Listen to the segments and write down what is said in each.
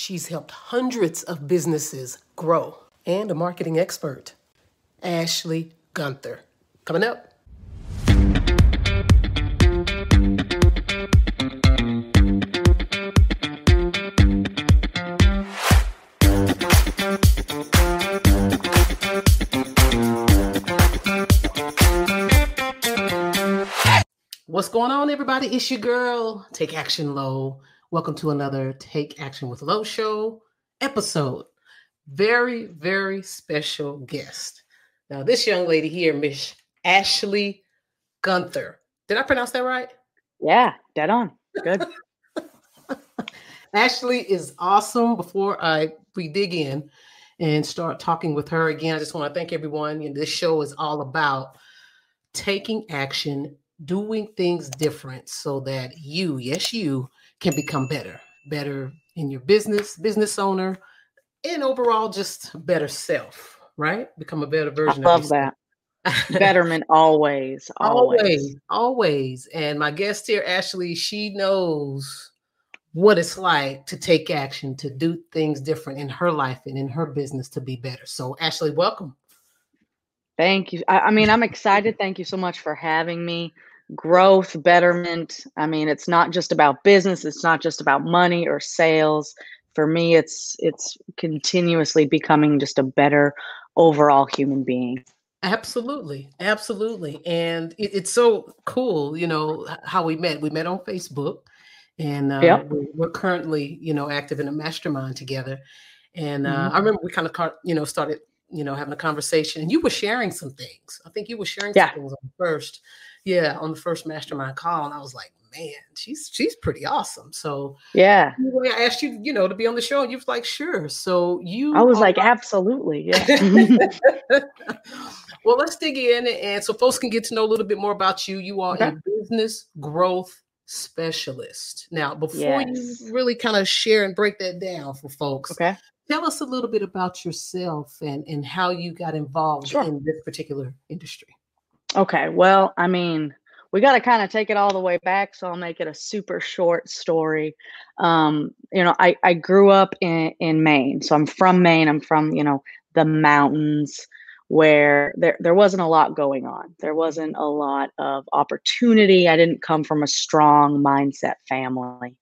She's helped hundreds of businesses grow and a marketing expert. Ashley Gunther. Coming up. What's going on, everybody? It's your girl, Take Action Low. Welcome to another Take Action with Low show episode. Very, very special guest. Now, this young lady here, Miss Ashley Gunther. Did I pronounce that right? Yeah, dead on. Good. Ashley is awesome. Before I we dig in and start talking with her again, I just want to thank everyone. And this show is all about taking action, doing things different so that you, yes, you can become better, better in your business, business owner, and overall just better self, right? Become a better version I love that. Betterment always, always, always, always. And my guest here, Ashley, she knows what it's like to take action, to do things different in her life and in her business to be better. So, Ashley, welcome. Thank you. I, I mean, I'm excited. Thank you so much for having me growth, betterment. I mean, it's not just about business, it's not just about money or sales. For me, it's it's continuously becoming just a better overall human being. Absolutely, absolutely, and it, it's so cool. You know how we met. We met on Facebook, and uh, yep. we're, currently, you know, active in a mastermind together. And uh, mm-hmm. I remember we kind of, you know, started, you know, having a conversation, and you were sharing some things. I think you were sharing yeah. some things on first, yeah, on the first mastermind call, and I was like, man, she's she's pretty awesome. So yeah, I asked you, you know, to be on the show, and you was like, sure. So you, I was like, absolutely, yeah. well, let's dig in, and so folks can get to know a little bit more about you. You are okay. a business growth specialist. Now, before yes. you really kind of share and break that down for folks, okay. Tell us a little bit about yourself and, and how you got involved sure. in this particular industry. Okay. Well, I mean, we got to kind of take it all the way back. So I'll make it a super short story. Um, you know, I, I grew up in, in Maine. So I'm from Maine. I'm from, you know, the mountains where there, there wasn't a lot going on. There wasn't a lot of opportunity. I didn't come from a strong mindset family.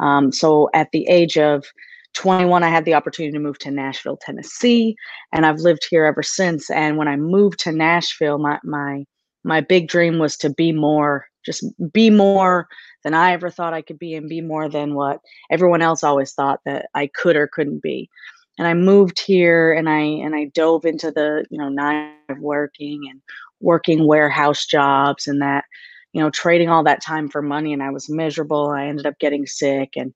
Um, so at the age of 21, I had the opportunity to move to Nashville, Tennessee, and I've lived here ever since. And when I moved to Nashville, my my my big dream was to be more, just be more than I ever thought I could be, and be more than what everyone else always thought that I could or couldn't be. And I moved here, and I and I dove into the you know nine of working and working warehouse jobs and that you know trading all that time for money and i was miserable i ended up getting sick and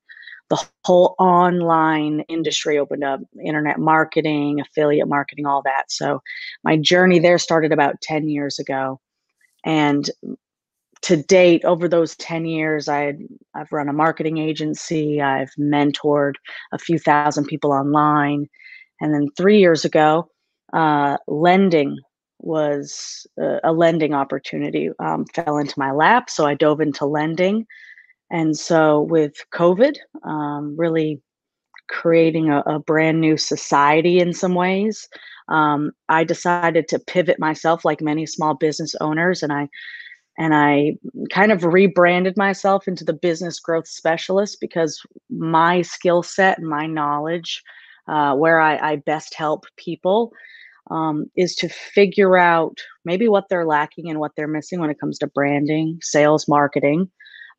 the whole online industry opened up internet marketing affiliate marketing all that. So my journey there started about 10 years ago. And to date over those 10 years i have run a marketing agency i've mentored a few thousand people online. And then three years ago uh, lending was a, a lending opportunity um, fell into my lap. So i dove into lending And so with COVID, um, really creating a, a, brand new society in some ways, um, I decided to pivot myself, like many small business owners, and I and I kind of rebranded myself into the business growth specialist because my skill set and my knowledge, uh, where I, I, best help people, um, is to figure out maybe what they're lacking and what they're missing when it comes to branding, sales, marketing.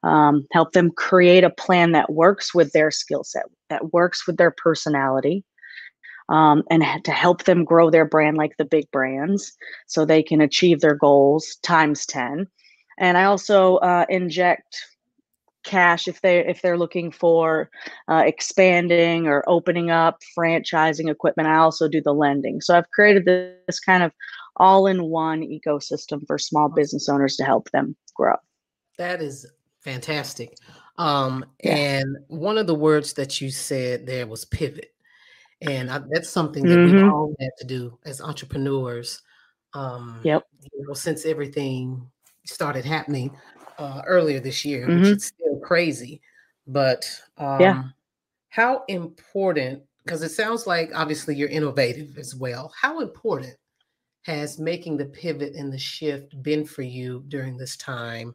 Um, help them create a plan that works with their skill set, that works with their personality, um, and to help them grow their brand like the big brands so they can achieve their goals times 10 and I also uh, inject cash if they if they're looking for uh, expanding or opening up franchising equipment. I also do the lending. So i've created this kind of all-in-one ecosystem for small business owners to help them grow. That is fantastic um, yeah. and one of the words that you said there was pivot and I, that's something that mm-hmm. we all had to do as entrepreneurs um, yep you know since everything started happening uh, earlier this year, mm-hmm. which is still crazy. But um, yeah, how important? Because it sounds like obviously you're innovative as well. How important has making the pivot and the shift been for you during this time,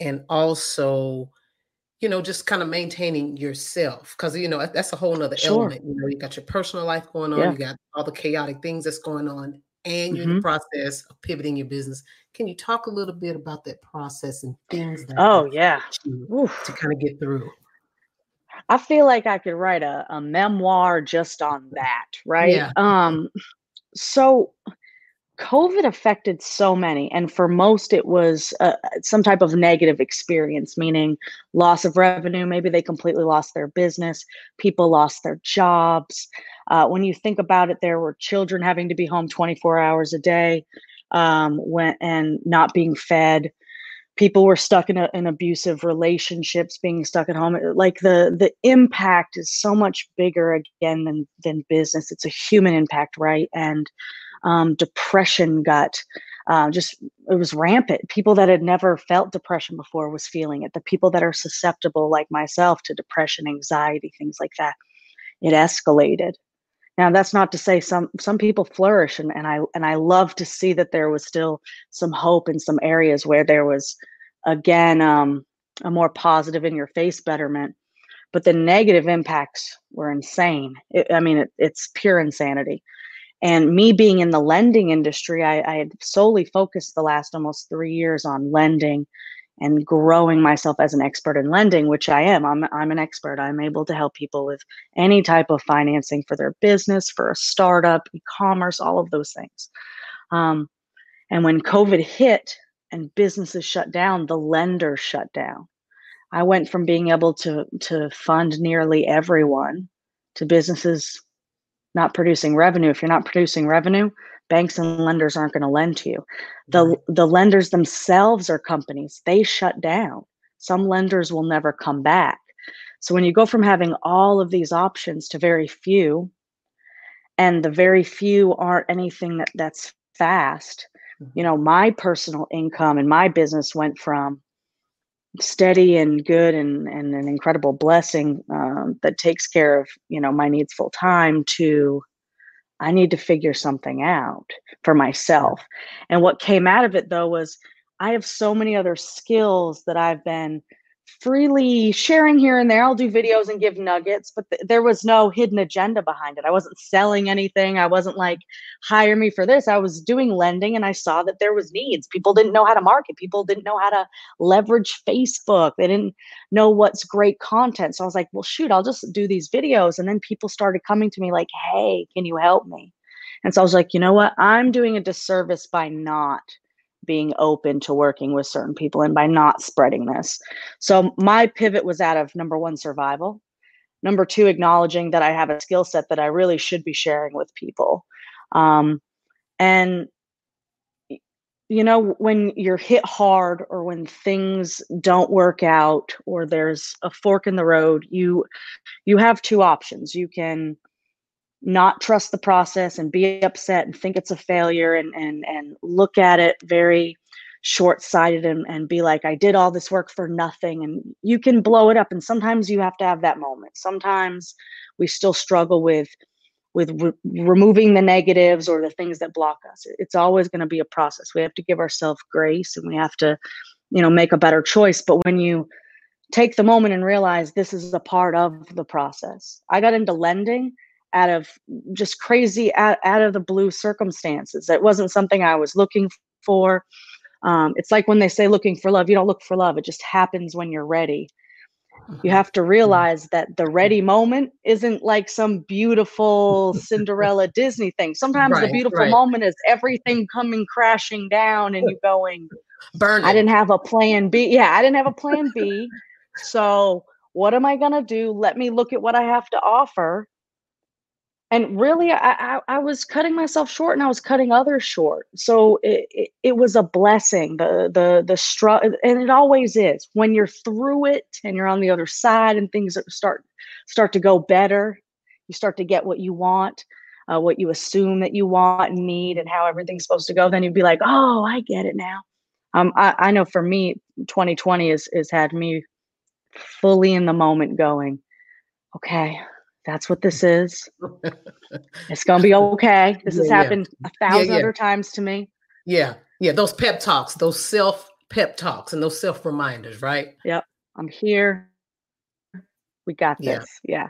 and also? you know, just kind of maintaining yourself because you know that's a whole nother sure. element. You know, you got your personal life going on, yeah. you got all the chaotic things that's going on, and you're mm-hmm. in the process of pivoting your business. Can you talk a little bit about that process and things that oh yeah to, to kind of get through? I feel like I could write a, a memoir just on that, right? Yeah. Um, so COVID affected so many, and for most, it was uh, some type of negative experience, meaning loss of revenue. Maybe they completely lost their business, people lost their jobs. Uh, when you think about it, there were children having to be home 24 hours a day um, when, and not being fed. People were stuck in, a, in abusive relationships, being stuck at home. Like the the impact is so much bigger again than than business. It's a human impact, right? And um, depression got uh, just it was rampant. People that had never felt depression before was feeling it. The people that are susceptible, like myself, to depression, anxiety, things like that, it escalated. Now that's not to say some some people flourish, and, and I and I love to see that there was still some hope in some areas where there was again um, a more positive in your face betterment. But the negative impacts were insane. It, I mean, it, it's pure insanity. And me being in the lending industry, I, I had solely focused the last almost three years on lending and growing myself as an expert in lending, which I am. I'm, I'm an expert. I'm able to help people with any type of financing for their business, for a startup, e commerce, all of those things. Um, and when COVID hit and businesses shut down, the lenders shut down. I went from being able to, to fund nearly everyone to businesses not producing revenue. If you're not producing revenue, banks and lenders aren't going to lend to you. The the lenders themselves are companies. They shut down. Some lenders will never come back. So when you go from having all of these options to very few, and the very few aren't anything that that's fast, mm-hmm. you know, my personal income and my business went from steady and good and, and an incredible blessing um, that takes care of you know my needs full time to i need to figure something out for myself. And what came out of it though was i have so many other skills that i've been freely sharing here and there. I'll do videos and give nuggets, but th- there was no hidden agenda behind it. I wasn't selling anything. I wasn't like hire me for this. I was doing lending and I saw that there was needs. People didn't know how to market. People didn't know how to leverage Facebook. They didn't know what's great content. So I was like, well shoot, I'll just do these videos and then people started coming to me like, "Hey, can you help me?" And so I was like, "You know what? I'm doing a disservice by not being open to working with certain people and by not spreading this. So my pivot was out of number one, survival. Number two, acknowledging that I have a skill set that I really should be sharing with people. Um, and you know when you're hit hard or when things don't work out or there's a fork in the road you you have two options you can not trust the process and be upset and think it's a failure and and and look at it very short-sighted and, and be like i did all this work for nothing. And you can blow it up and sometimes you have to have that moment. Sometimes we still struggle with with re- removing the negatives or the things that block us. It's always going to be a process. We have to give ourselves grace and we have to you know make a better choice. But when you take the moment and realize this is a part of the process i got into lending out of just crazy out, out of the blue circumstances it wasn't something i was looking for um, it's like when they say looking for love, you don't look for love. It just happens when you're ready. You mm-hmm. have to realize that the ready moment isn't like some beautiful Cinderella Disney thing. Sometimes right, the beautiful right. moment is everything coming crashing down and you going, Burn. I didn't have a plan B. Yeah, I didn't have a plan B. so what am I going to do? Let me look at what I have to offer and really I, I, I was cutting myself short and i was cutting others short. So it, it, it was a blessing the the the struggle and it always is. When you're through it and you're on the other side and things start start to go better you start to get what you want uh, what you assume that you want and need and how everything's supposed to go then you'd be like oh i get it now. Um, I, I know for me 2020 is has had me fully in the moment going okay that's what this is. it's gonna be okay. This yeah, has happened yeah. a thousand yeah, other times to me. Yeah, yeah. Those pep talks, those self pep talks, and those self reminders, right? Yep. I'm here. We got this. Yeah.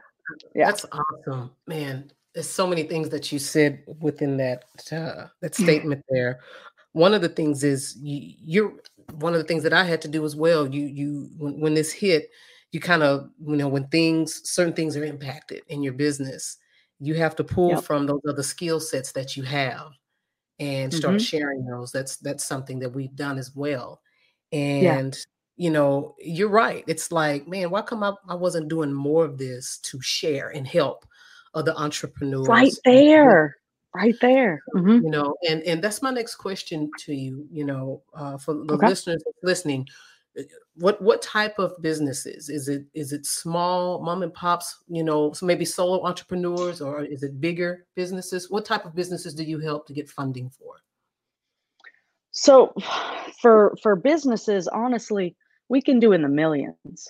Yeah. That's awesome, man. There's so many things that you said within that uh, that statement there. One of the things is you, you're one of the things that I had to do as well. You you when, when this hit, you kind of you know when things certain things are impacted in your business you have to pull yep. from those other skill sets that you have and start mm-hmm. sharing those that's that's something that we've done as well and yeah. you know you're right it's like man why come I, I wasn't doing more of this to share and help other entrepreneurs right there right there mm-hmm. you know and and that's my next question to you you know uh, for the okay. listeners listening what what type of businesses is it is it small mom and pops you know so maybe solo entrepreneurs or is it bigger businesses? What type of businesses do you help to get funding for? So for for businesses honestly we can do in the millions.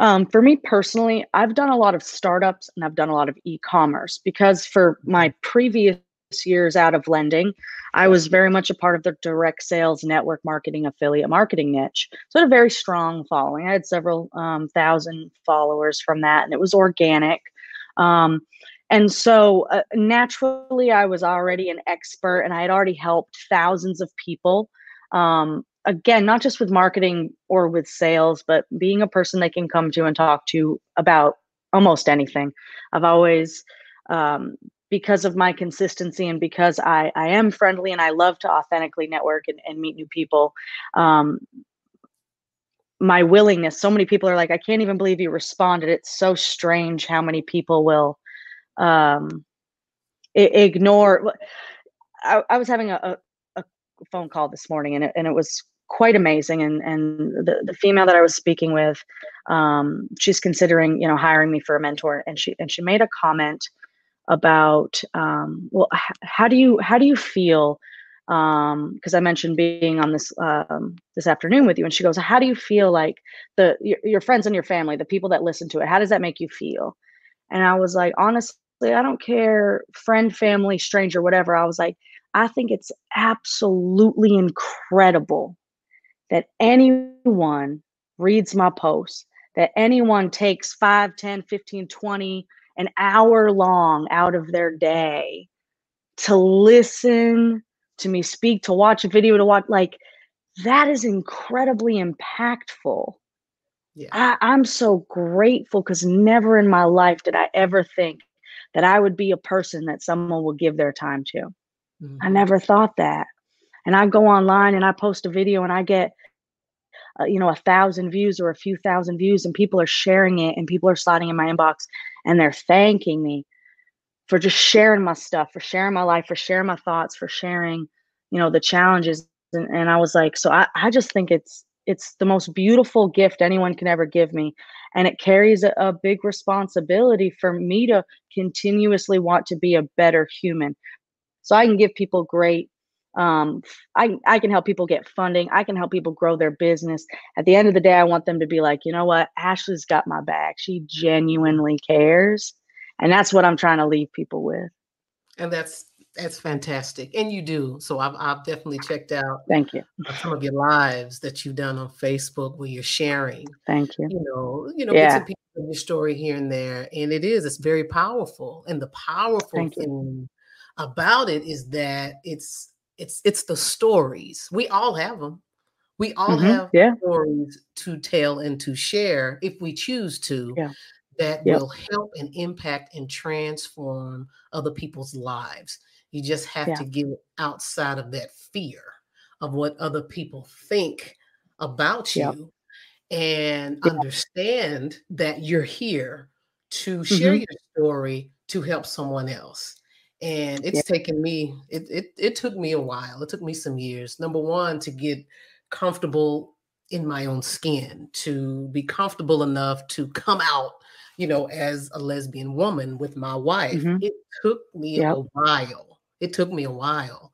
Um, for me personally i've done a lot of startups and i've done a lot of e-commerce because for my previous years out of lending, I was very much a part of the direct sales network marketing affiliate marketing niche. So I had a very strong following. I had several um, thousand followers from that, and it was organic. Um, and so uh, naturally, I was already an expert, and I had already helped thousands of people. Um, again, not just with marketing or with sales, but being a person they can come to and talk to about almost anything. I've always um, because of my consistency and because I, I am friendly and I love to authentically network and, and meet new people. Um, my willingness, so many people are like, I can't even believe you responded. It's so strange how many people will um, ignore. I, I, was having a, a, phone call this morning and it, and it was quite amazing. And, and the, the female that I was speaking with, um, she's considering, you know, hiring me for a mentor. And she, and she made a comment about um, well h- how do you how do you feel because um, I mentioned being on this um, this afternoon with you, and she goes, "How do you feel like the your, your, friends and your family, the people that listen to it? How does that make you feel?" And I was like, honestly, I don't care, friend, family, stranger, whatever. I was like, I think it's absolutely incredible that anyone reads my posts, that anyone takes 5, 10, 15, 20 an hour long out of their day to listen to me speak, to watch a video, to watch like that is incredibly impactful. Yeah. I, am so grateful because never in my life did I ever think that I would be a person that someone would give their time to. Mm-hmm. I never thought that. And I go online and I post a video and I get uh, you know a thousand views or a few thousand views and people are sharing it and people are sliding in my inbox and they're thanking me for just sharing my stuff for sharing my life for sharing my thoughts for sharing you know the challenges. And, and i was like so I, I just think it's it's the most beautiful gift anyone can ever give me. And it carries a, a big responsibility for me to continuously want to be a better human. So i can give people great um, I, I can help people get funding. I can help people grow their business. At the end of the day, I want them to be like, you know what? Ashley's got my back. She genuinely cares. And that's what I'm trying to leave people with. And that's that's fantastic. And you do. So I've, I've definitely checked out thank you some of your lives that you've done on Facebook where you're sharing. Thank you. You know, you know, yeah. bits of your story here and there. And it is, it's very powerful. And the powerful thank thing you. about it is that it's it's it's the stories. We all have them. We all mm-hmm. have yeah. stories to tell and to share if we choose to. Yeah. That yep. will help and impact and transform other people's lives. You just have yeah. to get outside of that fear of what other people think about you and yep. understand that you're here to share mm-hmm. your story to help someone else and it's yeah. taken me it, it it took me a while it took me some years number one to get comfortable in my own skin to be comfortable enough to come out you know as a lesbian woman with my wife mm-hmm. it took me yep. a while it took me a while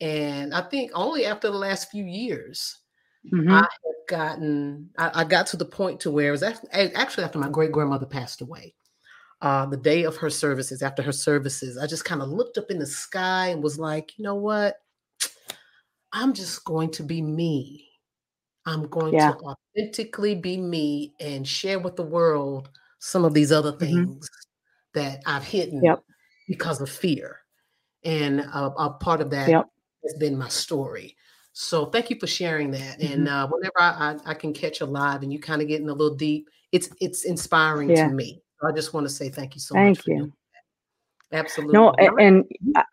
and i think only after the last few years mm-hmm. i have gotten I, I, got to the point to where it was actually after my great grandmother passed away uh, the day of her services, after her services, I just kind of looked up in the sky and was like, you know what? I'm just going to be me. I'm going yeah. to authentically be me and share with the world some of these other mm-hmm. things mm-hmm. that I've hidden yep. because of fear. And a, a part of that yep. has been my story. So thank you for sharing that. Mm-hmm. And uh, whenever I, I, I, can catch a live and you kind of get in a little deep, it's it's inspiring yeah. to me. I just want to say thank you so thank much. Thank you. Absolutely. No, and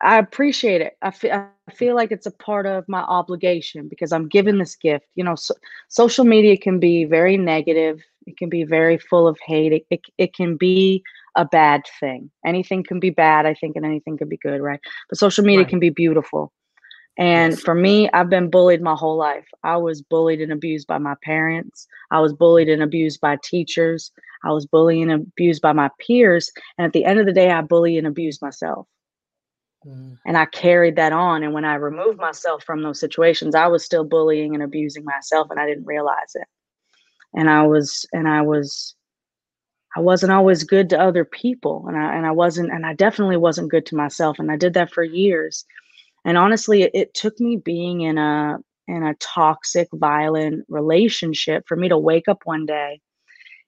I appreciate it. I feel, I feel like it's a part of my obligation because I'm given this gift. You know, so, social media can be very negative. It can be very full of hate. It, it, it can be a bad thing. Anything can be bad, I think, and anything can be good, right? But social media right. can be beautiful. And for me, I've been bullied my whole life. I was bullied and abused by my parents. I was bullied and abused by teachers. I was bullied and abused by my peers. And at the end of the day, I bullied and abused myself. Mm. And I carried that on. And when I removed myself from those situations, I was still bullying and abusing myself and I didn't realize it. And I was, and I was, I wasn't always good to other people. And I, and I wasn't, and I definitely wasn't good to myself. And I did that for years. And honestly, it, it took me being in a, in a toxic, violent relationship for me to wake up one day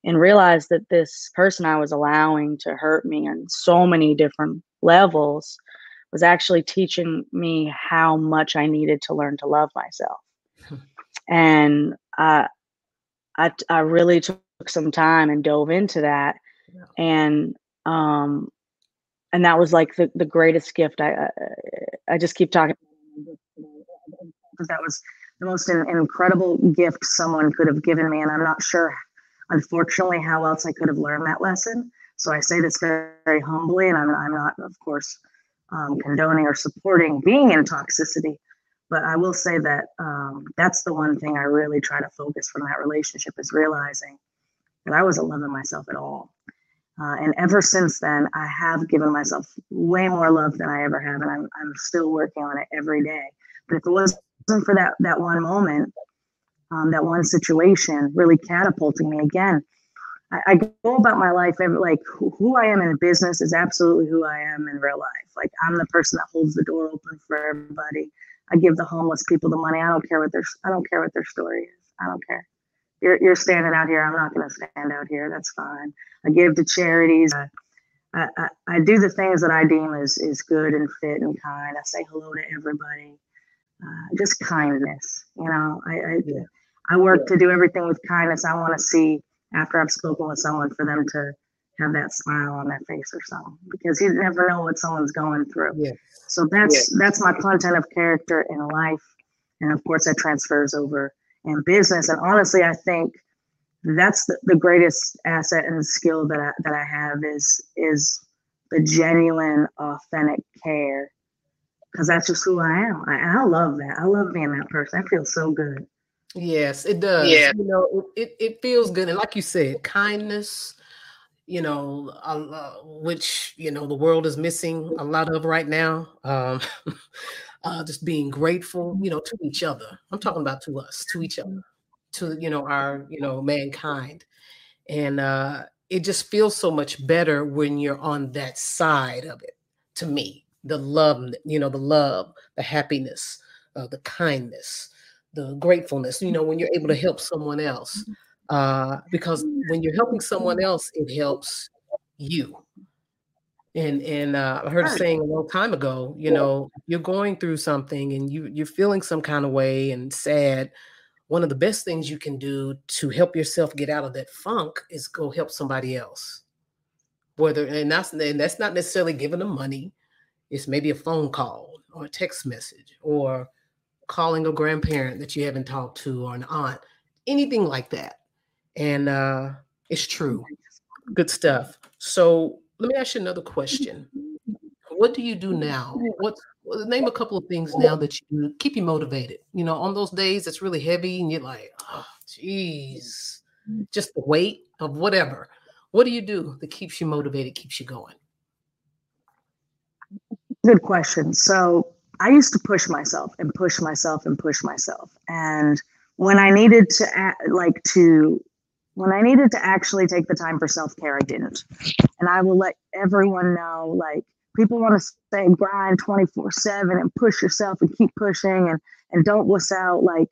and realize that this person I was allowing to hurt me on so many different levels was actually teaching me how much I needed to learn to love myself. and I, I, I really took some time and dove into that, yeah. and um, and that was like the the greatest gift. I I, I just keep talking. That was the most incredible gift someone could have given me, and I'm not sure unfortunately, how else I could have learned that lesson. So I say this very, very humbly, and I'm, I'm not, of course, um, condoning or supporting being in toxicity. But I will say that um, that's the one thing I really try to focus from that relationship is realizing that I wasn't loving myself at all. Uh, and ever since then, I have given myself way more love than I ever have, and I'm, I'm still working on it every day. But if it wasn't for that that one moment, um, that one situation really catapulting me again. I, I go about my life every, like who, I am in business is absolutely who I am in real life. Like I'm the person that holds the door open for everybody. I give the homeless people the money. I don't care what their I don't care what their story is. I don't care. You're you're standing out here. I'm not going to stand out here. That's fine. I give to charities. I, I, I, do the things that I deem is is good and fit and kind. I say hello to everybody. Uh, just kindness. You know, I I, yeah. I work to do everything with kindness. I want to see after I've spoken with someone for them to have that smile on their face or something because you never know what someone's going through. Yeah. So that's yeah. that's my content of character in life, and of course that transfers over in business. And honestly, I think that's the, the greatest asset and skill that I, that I have is is the genuine, authentic care because that's just who I am. I, I love that. I love being that person. I feel so good. Yes, it does. Yeah. You know, it, it feels good. And like you said, kindness, you know, uh, which, you know, the world is missing a lot of right now. Um, uh, just being grateful, you know, to each other. I'm talking about to us, to each other, to you know our you know mankind, and uh, it just feels so much better when you're on that side of it. To me, the love, you know, the love, the happiness, uh, the kindness, the gratefulness. You know, when you're able to help someone else, uh, because when you're helping someone else, it helps you and and uh, I heard a saying a long time ago, you know, you're going through something and you you're feeling some kind of way and sad. One of the best things you can do to help yourself get out of that funk is go help somebody else. Whether and that's and that's not necessarily giving them money. It's maybe a phone call or a text message or calling a grandparent that you haven't talked to or an aunt, anything like that. And uh, it's true. Good stuff. So let me ask you another question. What do you do now? What name a couple of things now that you keep you motivated? You know, on those days it's really heavy and you're like, oh, geez, mm. just the weight of whatever. What do you do that keeps you motivated, keeps you going? Good question. So I used to push myself and push myself and push myself. And when I needed to like to when I needed to actually take the time for self care, I didn't. And I will let everyone know like, people want to say grind 24 7 and push yourself and keep pushing and, and don't wuss out. Like,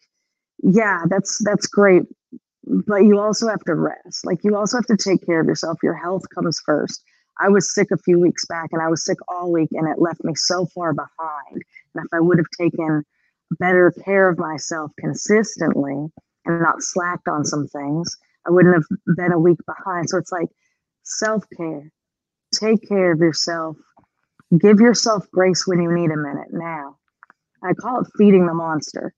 yeah, that's that's great. But you also have to rest. Like, you also have to take care of yourself. Your health comes first. I was sick a few weeks back and I was sick all week and it left me so far behind. And if I would have taken better care of myself consistently and not slacked on some things, I wouldn't have been a week behind. So it's like self care. Take care of yourself. Give yourself grace when you need a minute now. I call it feeding the monster.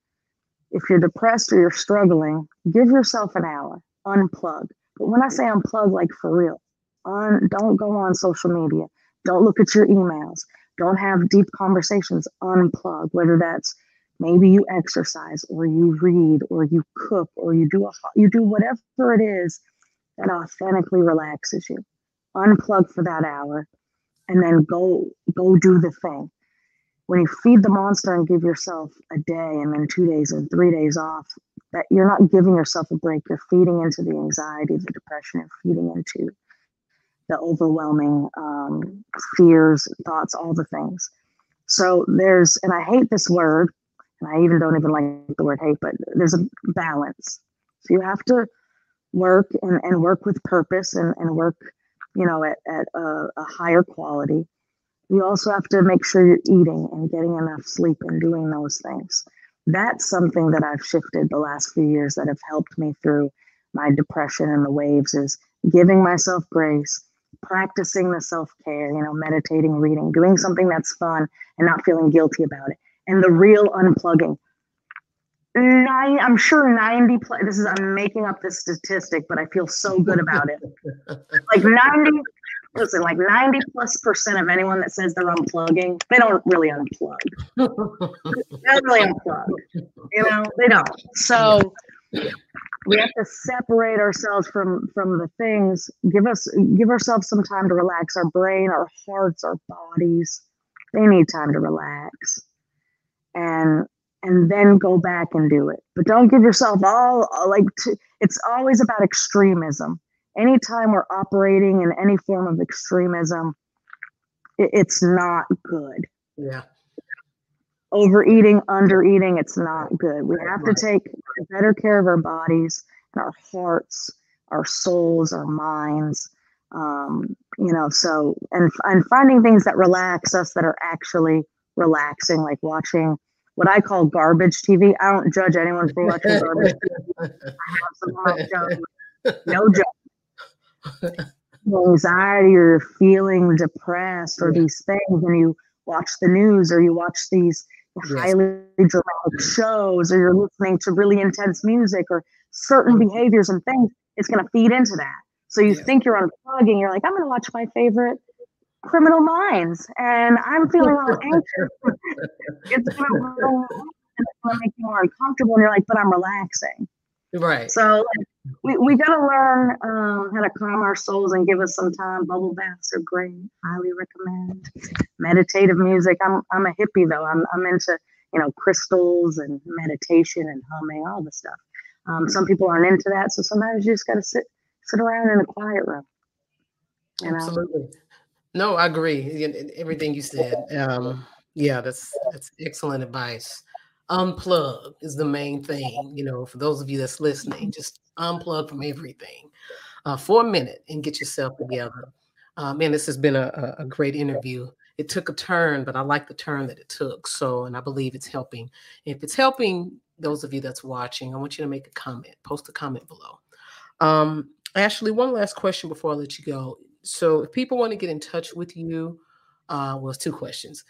If you're depressed or you're struggling, give yourself an hour, unplug. But when I say unplug, like for real, on, don't go on social media. Don't look at your emails. Don't have deep conversations. Unplug, whether that's maybe you exercise or you read or you cook or you do a you do whatever it is that authentically relaxes you. Unplug for that hour and then go go do the thing. When you feed the monster and give yourself a day and then two days and three days off that you're not giving yourself a break. You're feeding into the anxiety the depression and feeding into the overwhelming um, fears thoughts all the things. So there's and i hate this word I even don't even like the word hate, but there's a balance. So you have to work and, and work with purpose and, and work, you know, at, at a, a higher quality. You also have to make sure you're eating and getting enough sleep and doing those things. That's something that I've shifted the last few years that have helped me through my depression and the waves is giving myself grace, practicing the self-care, you know, meditating, reading, doing something that's fun and not feeling guilty about it and the real unplugging. Nine, I'm sure 90 plus, this is, I'm making up this statistic, but I feel so good about it. like 90, listen, like 90 plus percent of anyone that says they're unplugging, they don't really unplug. they don't really unplug. You know, they don't. So we have to separate ourselves from from the things give us give ourselves some time to relax our brain our hearts our bodies they need time to relax and and then go back and do it. But don't give yourself all like to, it's always about extremism. Anytime we're operating in any form of extremism, it, it's not good. Yeah. Overeating, undereating, it's not good. We have to take better care of our bodies and our hearts, our souls, our minds. Um, you know, so and and finding things that relax us that are actually relaxing, like watching what I call garbage TV. I don't judge anyone for watching garbage TV. I have some no joke. Anxiety or feeling depressed or these things, and you watch the news or you watch these highly dramatic shows or you're listening to really intense music or certain behaviors and things, it's going to feed into that. So you yeah. think you're unplugging, you're like, I'm going to watch my favorite criminal minds and I'm feeling all anxious. it's gonna, make you more uncomfortable and you're like, but I'm relaxing. Right. So we, we got to learn um, how to calm our souls and give us some time. Bubble baths are great. Highly recommend. Meditative music. I'm, I'm a hippie though. I'm, I'm into, you know, crystals and meditation and humming, all the stuff. Um, some people aren't into that. So sometimes you just got to sit, sit around in a quiet room. You know? Absolutely. No, I agree. Everything you said. Um, yeah, that's that's excellent advice. Unplug is the main thing. You know, for those of you that's listening, just unplug from everything uh, for a minute and get yourself together. Uh, man, this has been a, a great interview. It took a turn, but I like the turn that it took. So, and I believe it's helping. If it's helping those of you that's watching, I want you to make a comment, post a comment below. Um, Ashley, one last question before I let you go. So, if people want to get in touch with you, uh, well, it's two questions.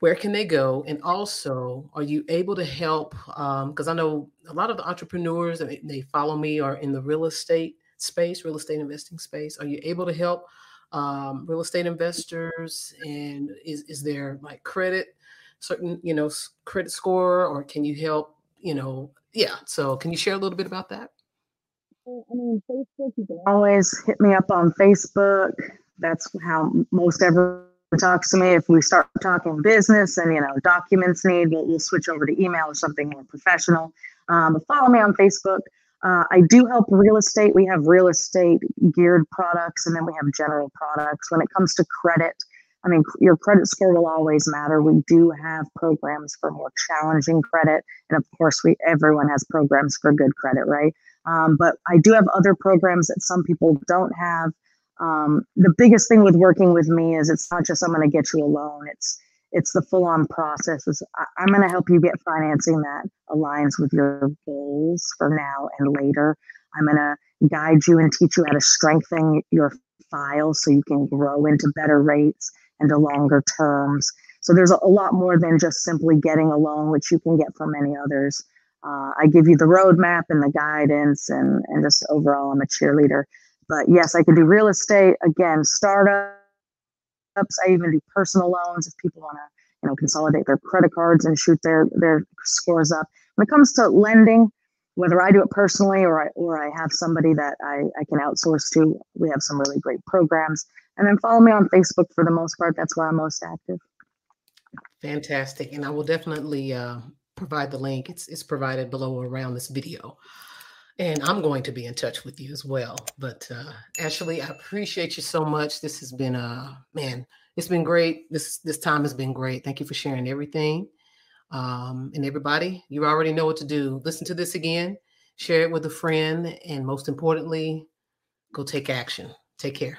Where can they go? And also, are you able to help? Because um, I know a lot of the entrepreneurs that they follow me are in the real estate space, real estate investing space. Are you able to help um, real estate investors? And is, is there like credit, certain, you know, credit score, or can you help, you know, yeah. So can you share a little bit about that? I mean, Facebook, you can always hit me up on Facebook. That's how most everyone talks to me. If we start talking business and, you know, documents need, we'll, we'll switch over to email or something more professional. Um, follow me on Facebook. Uh, I do help real estate. We have real estate geared products and then we have general products. When it comes to credit, I mean, your credit score will always matter. We do have programs for more challenging credit. And of course, we everyone has programs for good credit, right? Um, but I do have other programs that some people don't have. Um, the biggest thing with working with me is it's not just I'm going to get you a loan. It's it's the full on process. It's, I'm going to help you get financing that aligns with your goals for now and later. I'm going to guide you and teach you how to strengthen your file so you can grow into better rates and to longer terms. So there's a lot more than just simply getting a loan, which you can get from many others. Uh, I give you the roadmap and the guidance, and and just overall, I'm a cheerleader. But yes, I can do real estate again, startups. I even do personal loans if people want to, you know, consolidate their credit cards and shoot their their scores up. When it comes to lending, whether I do it personally or I or I have somebody that I, I can outsource to, we have some really great programs. And then follow me on Facebook for the most part. That's where I'm most active. Fantastic. And I will definitely uh, provide the link. It's, it's provided below around this video. And I'm going to be in touch with you as well. But uh, Ashley, I appreciate you so much. This has been, uh, man, it's been great. This this time has been great. Thank you for sharing everything. Um, and everybody, you already know what to do. Listen to this again, share it with a friend, and most importantly, go take action. Take care.